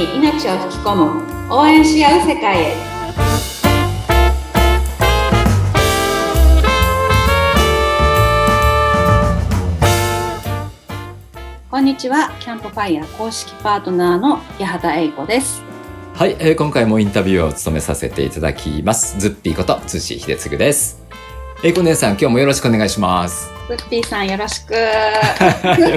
に命を吹き込む応援し合う世界へこんにちはキャンプファイヤー公式パートナーの八幡英子ですはい、えー今回もインタビューを務めさせていただきます。ズッピーこと、津志秀次です。えいこ姉さん、今日もよろしくお願いします。ウッピーさんよろしく よ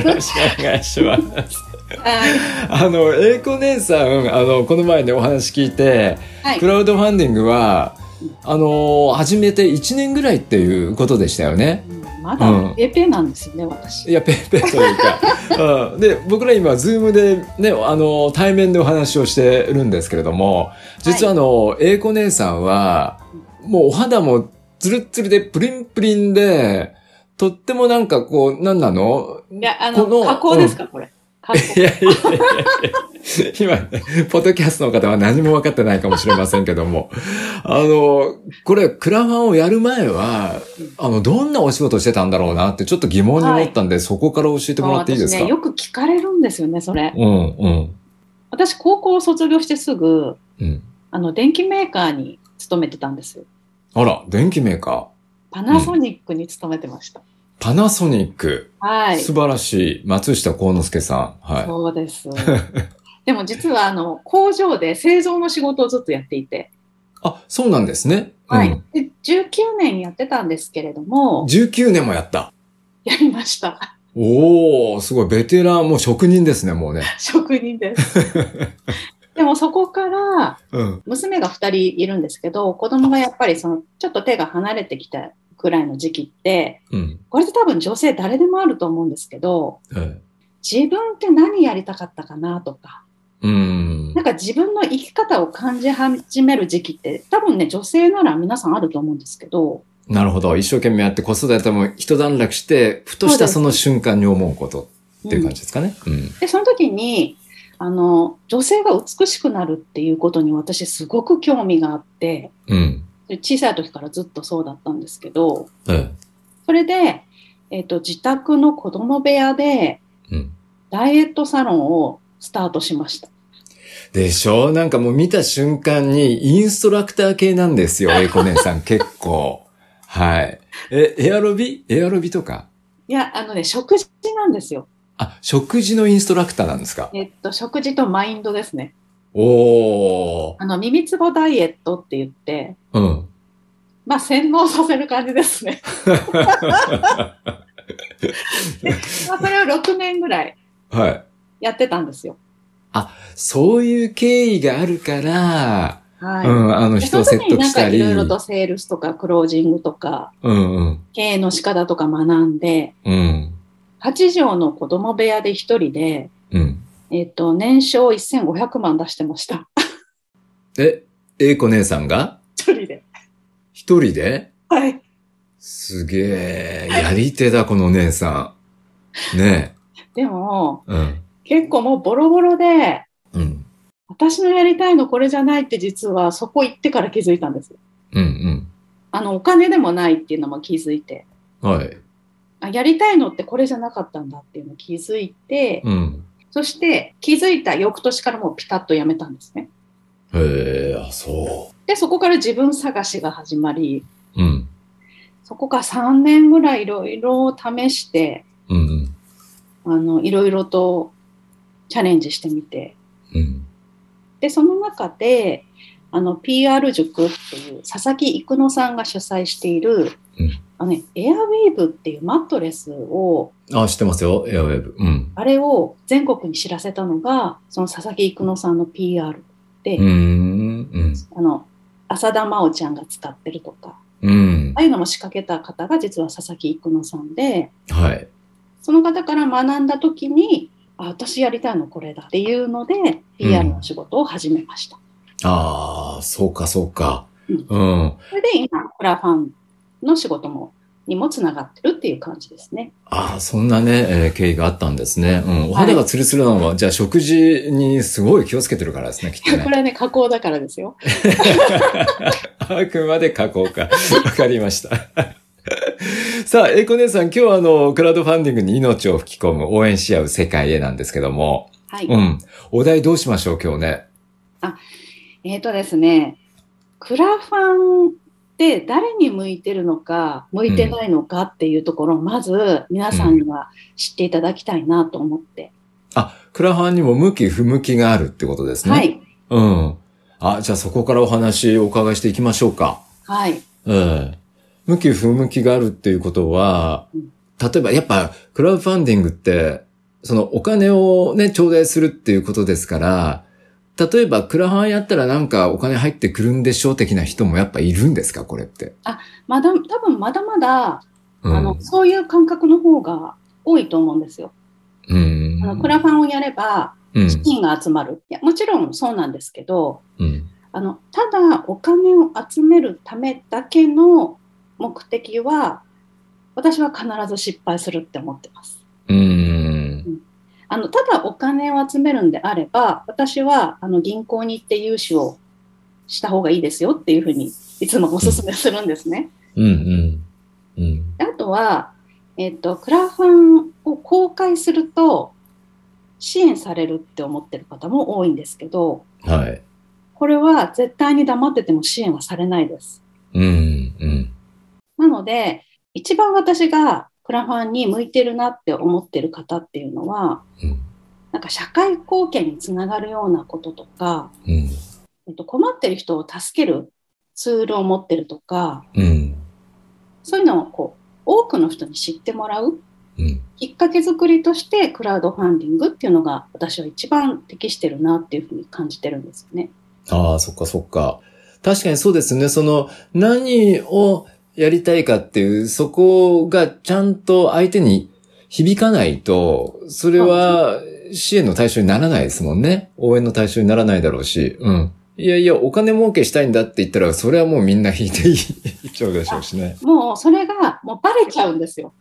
ろしくお願いします。はあの、えいこ姉さん、あの、この前ね、お話聞いて、い。クラウドファンディングは、あの、始めて1年ぐらいっていうことでしたよね。まだペーペーなんですよね、私。いや、ペーペーというか。うん、で、僕ら今、ズームでね、あの、対面でお話をしてるんですけれども、実はあの、英子姉さんは、もうお肌もツルッツルでプリンプリンで、とってもなんかこう、なんなの？いやあの加工ですか、これ。加工いやいやいや今ね、ポッドキャストの方は何も分かってないかもしれませんけども、あの、これ、クラファンをやる前は、あの、どんなお仕事してたんだろうなってちょっと疑問に思ったんで、そこから教えてもらっていいですか、私ね、よく聞かれるんですよね、それ。うん、うん、私、高校を卒業してすぐ、うん。あの、電機メーカーに勤めてたんですよ。あら、電気メーカー。パナソニックに勤めてました。パナソニック。はい。素晴らしい。松下幸之助さん。はい。そうです。でも実は、あの、工場で製造の仕事をずっとやっていて、あ、そうなんですね。はい。うん。で19年やってたんですけれども、19年もやった。やりました。おー、すごい。ベテラン、もう職人ですね、もうね。職人です。でもそこから、うん。娘が2人いるんですけど、子供がやっぱりその、ちょっと手が離れてきたくらいの時期って、うん。これって多分女性誰でもあると思うんですけど、はい自分って何やりたかったかなとか、うんなん。か自分の生き方を感じ始める時期って、多分ね、女性なら皆さんあると思うんですけど、なるほど。一生懸命やって子育ても一段落して、ふとしたその瞬間に思うことっていう感じですかね。うん。で、その時に、あの、女性が美しくなるっていうことに私すごく興味があって、うん。小さい時からずっとそうだったんですけど、えそれで、えっ、と、自宅の子供部屋でえ。うん。ダイエットサロンをスタートしました。でしょ？なんかもう見た瞬間にインストラクター系なんですよ、エイコ姉さん結構。はい。え、エアロビ？エアロビとか？いや、あのね、食事なんですよ。あ、食事のインストラクターなんですか？えっと、食事とマインドですね。おー。あの、耳つぼダイエットって言って、うん。まあ、洗脳させる感じですね。まあ、それを6年ぐらいはい。やってたんですよ。そういう経緯があるから、はい。うん、あので人を説得したり。いろいろとセールスとかクロージングとかうんうん。経営の仕方とか学んで、うん。8畳の子供部屋で一人で、うん。えっ、と、年商1500万出してました。え、エイコ姉さんが？一人で。一人で？はい。すげえ、やり手だ、この姉さん。ねでも、え。うん。結構もうボロボロで、うん。私のやりたいのこれじゃないって実はそこ行ってから気づいたんです。うんあの、お金でもないっていうのも気づいて、うん。はい。あやりたいのってこれじゃなかったんだっていうのを気づいて、うん。そして気づいた翌年からもうピタッとやめたんですね。へえ、あ、そで、そこから自分探しが始まり、う。うん。そこから3年ぐらいいろいろ試して、うんあの、いろいろとチャレンジしてみて、うん。うん。で、その中で、あの、PR 塾っていう佐々木育乃さんが主催している、うんあのね、エアウィーブっていうマットレスを、あ、知ってますよ、エアウェブ。うん。あれを全国に知らせたのが、その佐々木育乃さんの PR で、うーん。うん。あの、浅田真央ちゃんが使ってるとか、うんあ。あいうのも仕掛けた方が実は佐々木育乃さんで、はい。その方から学んだ時に、あ、私やりたいのこれだっていうので、PR の仕事を始めました。ああ、そうか、そうか。うんうん。それで今、クラファンの仕事も、にもつながってるっていう感じですね。ああ、そんなね、えー経緯があったんですね。うん。お肌がツルツルなのは、じゃあ食事にすごい気をつけてるからですね、きっとこね。れはね、加工だからですよ。あくまで加工か。わかりました。さあ、えいこ姉さん、今日はあの、クラウドファンディングに命を吹き込む応援し合う世界へなんですけども、はい。うん。お題どうしましょう、今日ね。えっ、とですね、クラファンって誰に向いてるのか、向いてないのかっていうところを、まず皆さんには知っていただきたいなと思って。あ、クラファンにも向き不向きがあるってことですね。はい。うん。あ、じゃあそこからお話をお伺いしていきましょうか。はい。うん。向き不向きがあるっていうことはうん、例えばやっぱクラウドファンディングって、そのお金をね、頂戴するっていうことですから、例えばクラファンやったらなんかお金入ってくるんでしょう的な人もやっぱいるんですか？これって。まだ、多分まだまだ、うん。あの、そういう感覚の方が多いと思うんですよ。うん。あの、クラファンをやれば、うん。資金が集まる。いや、もちろんそうなんですけど、うん。あの、ただお金を集めるためだけの目的は、私は必ず失敗するって思ってます。うん。あの、ただお金を集めるんであれば、私は、あの、銀行に行って融資をした方がいいですよっていうふうに、いつもお勧めするんですね。うん。うん。うん。であとは、えっ、と、クラファンを公開すると、支援されるって思ってる方も多いんですけど、はい。これは絶対に黙ってても支援はされないです。うん。うん。なので、一番私がクラファンに向いてるなって思ってる方っていうのは、うん。なんか社会貢献につながるようなこととか、うん。えっと、困ってる人を助けるツールを持ってるとか、うん。そういうのをこう、多くの人に知ってもらううん。きっかけ作りとしてクラウドファンディングっていうのが私は一番適してるなっていうふうに感じてるんですよね。ああ、そっかそっか。確かにそうですね。その、何をやりたいかっていう、そこがちゃんと相手に響かないと、それは支援の対象にならないですもんね。応援の対象にならないだろうし。うん。いやいや、お金儲けしたいんだって言ったら、それはもうみんな引いてい っちゃうでしょうしね。もうそれがもうバレちゃうんですよ。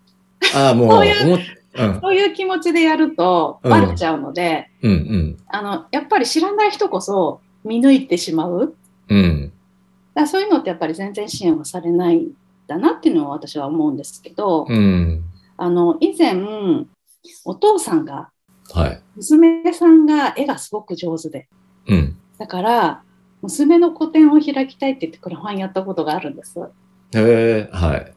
ああ、もう、そういううん、そういう気持ちでやるとバレちゃうので、うん、うん、あの、やっぱり知らない人こそ見抜いてしまう。うん。だそういうのってやっぱり全然支援はされないんだなっていうのは私は思うんですけど、うん。あの、以前、お父さんが、はい。娘さんが絵がすごく上手で、うん。だから、娘の個展を開きたいって言ってクラファンやったことがあるんです。へえ、はい。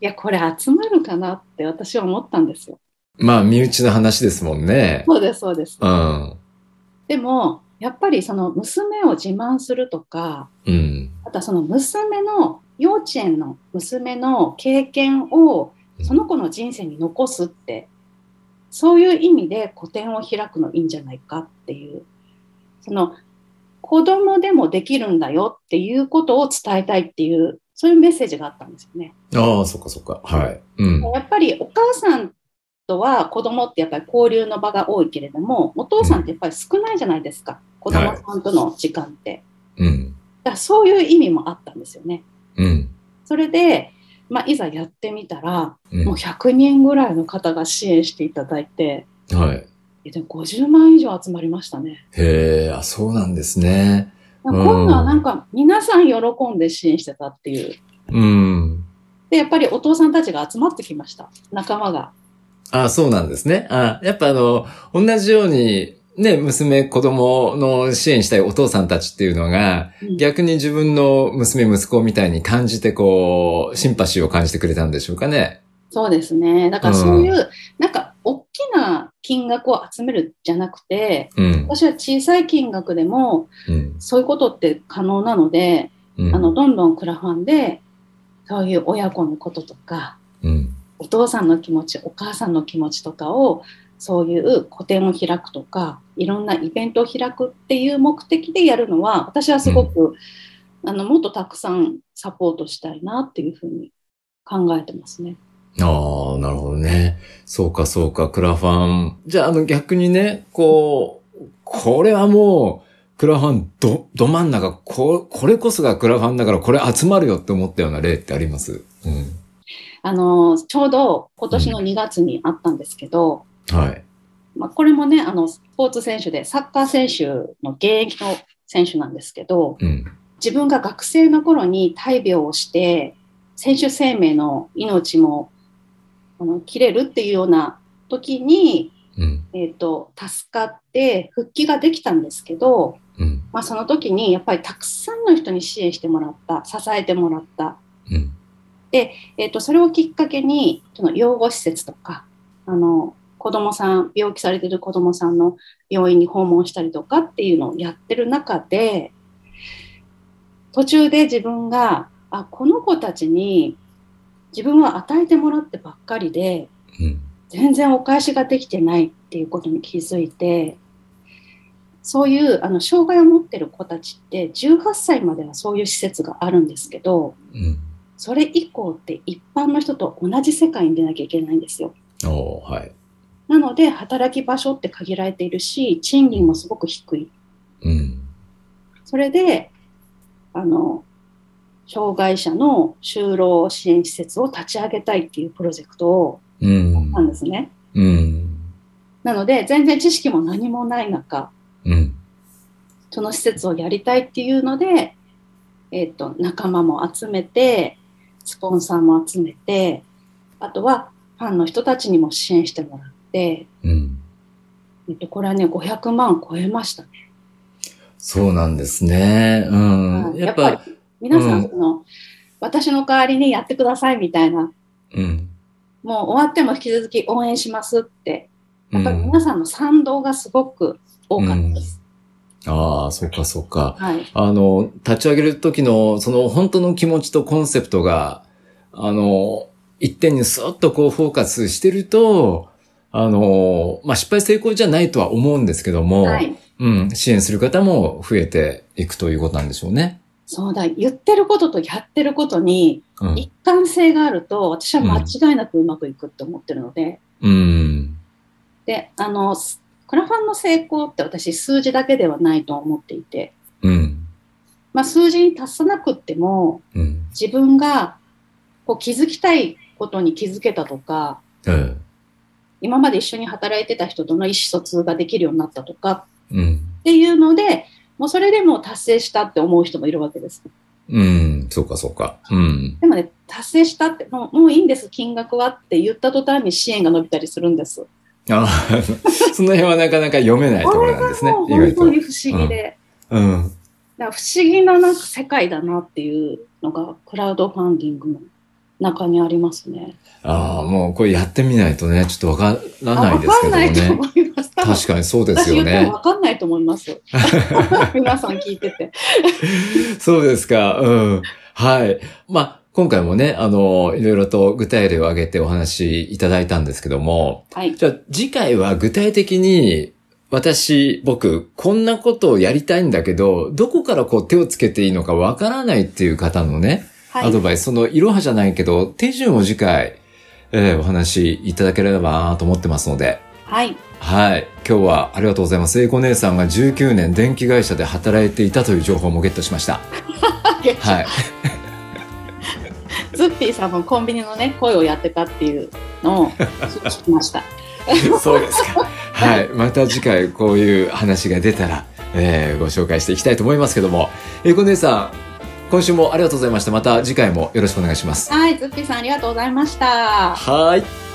いや、これ集まるかなって私は思ったんですよ。まあ、身内の話ですもんね。そうです、そうです。うん。でも、やっぱりその娘を自慢するとか、うん。あとはその娘の幼稚園の娘の経験をその子の人生に残すって、そういう意味で個展を開くのいいんじゃないかっていう、その子供でもできるんだよっていうことを伝えたいっていう、そういうメッセージがあったんですよね。ああ、そっかそっか。はい。うん。やっぱりお母さんとは子供ってやっぱり交流の場が多いけれども、お父さんってやっぱり少ないじゃないですか。子供さんとの時間って。うん。だそういう意味もあったんですよね。うん。それで、まあ、いざやってみたら、うんもう100人ぐらいの方が支援していただいて、はい。えでも50万以上集まりましたね。へえ、あ、そうなんですね。今度はなんか皆さん喜んで支援してたっていう。うん。で、やっぱりお父さんたちが集まってきました。仲間が。あ、そうなんですね。あ、やっぱあの、同じように、ね、娘、子供の支援したいお父さんたちっていうのが、うん逆に自分の娘、息子みたいに感じて、こう、シンパシーを感じてくれたんでしょうかね。そうですね。だからそういう、なんか、大きな金額を集めるじゃなくて、うん。私は小さい金額でも、うん。そういうことって可能なので、うん。あの、どんどんクラファンで、そういう親子のこととか、うん。お父さんの気持ち、お母さんの気持ちとかを、そういう個展を開くとか、いろんなイベントを開くっていう目的でやるのは、私はすごく、あの、もっとたくさんサポートしたいなっていうふうに考えてますね。ああ、なるほどね。そうか、そうか、クラファン。じゃあ、あの、逆にね、こう、これはもう、クラファンど、ど真ん中、こ、これこそがクラファンだから、これ集まるよって思ったような例ってあります？うん。あの、ちょうど今年の2月にあったんですけど、はい。まあ、これもね、あの、スポーツ選手で、サッカー選手の現役の選手なんですけど、うん。自分が学生の頃に大病をして、選手生命の命もあの切れるっていうような時に、うん。えっ、と、助かって復帰ができたんですけど、うん。まあ、その時にやっぱりたくさんの人に支援してもらった、支えてもらった。うん。えっ、と、それをきっかけに、その養護施設とか、あの、子供さん、病気されてる子供さんの病院に訪問したりとかっていうのをやってる中で、途中で自分が、あ、この子たちに自分は与えてもらってばっかりで、うん。全然お返しができてないっていうことに気づいて、そういうあの障害を持ってる子たちって18歳まではそういう施設があるんですけど、うん。それ以降って一般の人と同じ世界に出なきゃいけないんですよ。はい。なので働き場所って限られているし、賃金もすごく低い。うん。それで、あの、障害者の就労支援施設を立ち上げたいっていうプロジェクトをうんしたんですね。うん。なので、全然知識も何もない中、うん。その施設をやりたいっていうので、えっ、と、仲間も集めて、スポンサーも集めて、あとはファンの人たちにも支援してもらって、うん。えっと、これはね、500万超えましたね。そうなんですね。うん。はいやっぱ、やっぱ皆さうんん、その、私の代わりにやってくださいみたいな、うん。もう終わっても引き続き応援しますって、やっぱりうん皆さんの賛同がすごく多かったです。ああ、そうか、そうか。はい。あの、立ち上げる時の、その本当の気持ちとコンセプトが、あの、一点にスッとこうフォーカスしてると、あの、まあ、失敗成功じゃないとは思うんですけども、はい。うん、支援する方も増えていくということなんでしょうね。そうだ、言ってることとやってることにうん。一貫性があると、私は間違いなくうまくいくって思ってるので、うん。で、あの、クラファンの成功って私数字だけではないと思っていて、うん。まあ数字に達さなくっても、うん。自分がこう気づきたいことに気づけたとか、うん。今まで一緒に働いてた人との意思疎通ができるようになったとかうん。っていうので、もうそれでも達成したって思う人もいるわけです。うん。そうか、そうか。うん。でもね、達成したって、もうもういいんです、金額はって言った途端に支援が伸びたりするんです。あ その辺はなかなか読めないところなんですね本当。に不思議で。うん。だから不思議ななんか世界だなっていうのがクラウドファンディングの中にありますね。ああ、もうこれやってみないとね、ちょっとわからあないですけどもわかんないとね。思います。確かにそうですよねも。わかんないと思います。皆さん聞いてて。そうですか。うん。はい。まあ、今回もね、あの、いろいろと具体例を挙げてお話しいただいたんですけども、はい。じゃあ次回は具体的に、私、僕、こんなことをやりたいんだけど、どこからこう手をつけていいのかわからないっていう方のね、はい。アドバイス、そのいろはじゃないけど、手順を次回、えーお話しいただければなと思ってますので、はい。はい。今日はありがとうございます。英子姉さんが19年電気会社で働いていたという情報もゲットしました。はい。ズッピーさんもコンビニのね、声をやってたっていうのを 聞きました。そうですか。はい。また次回こういう話が出たら、えーご紹介していきたいと思いますけども、英子姉さん、今週もありがとうございました。また次回もよろしくお願いします。はい。ズッピーさんありがとうございました。はい。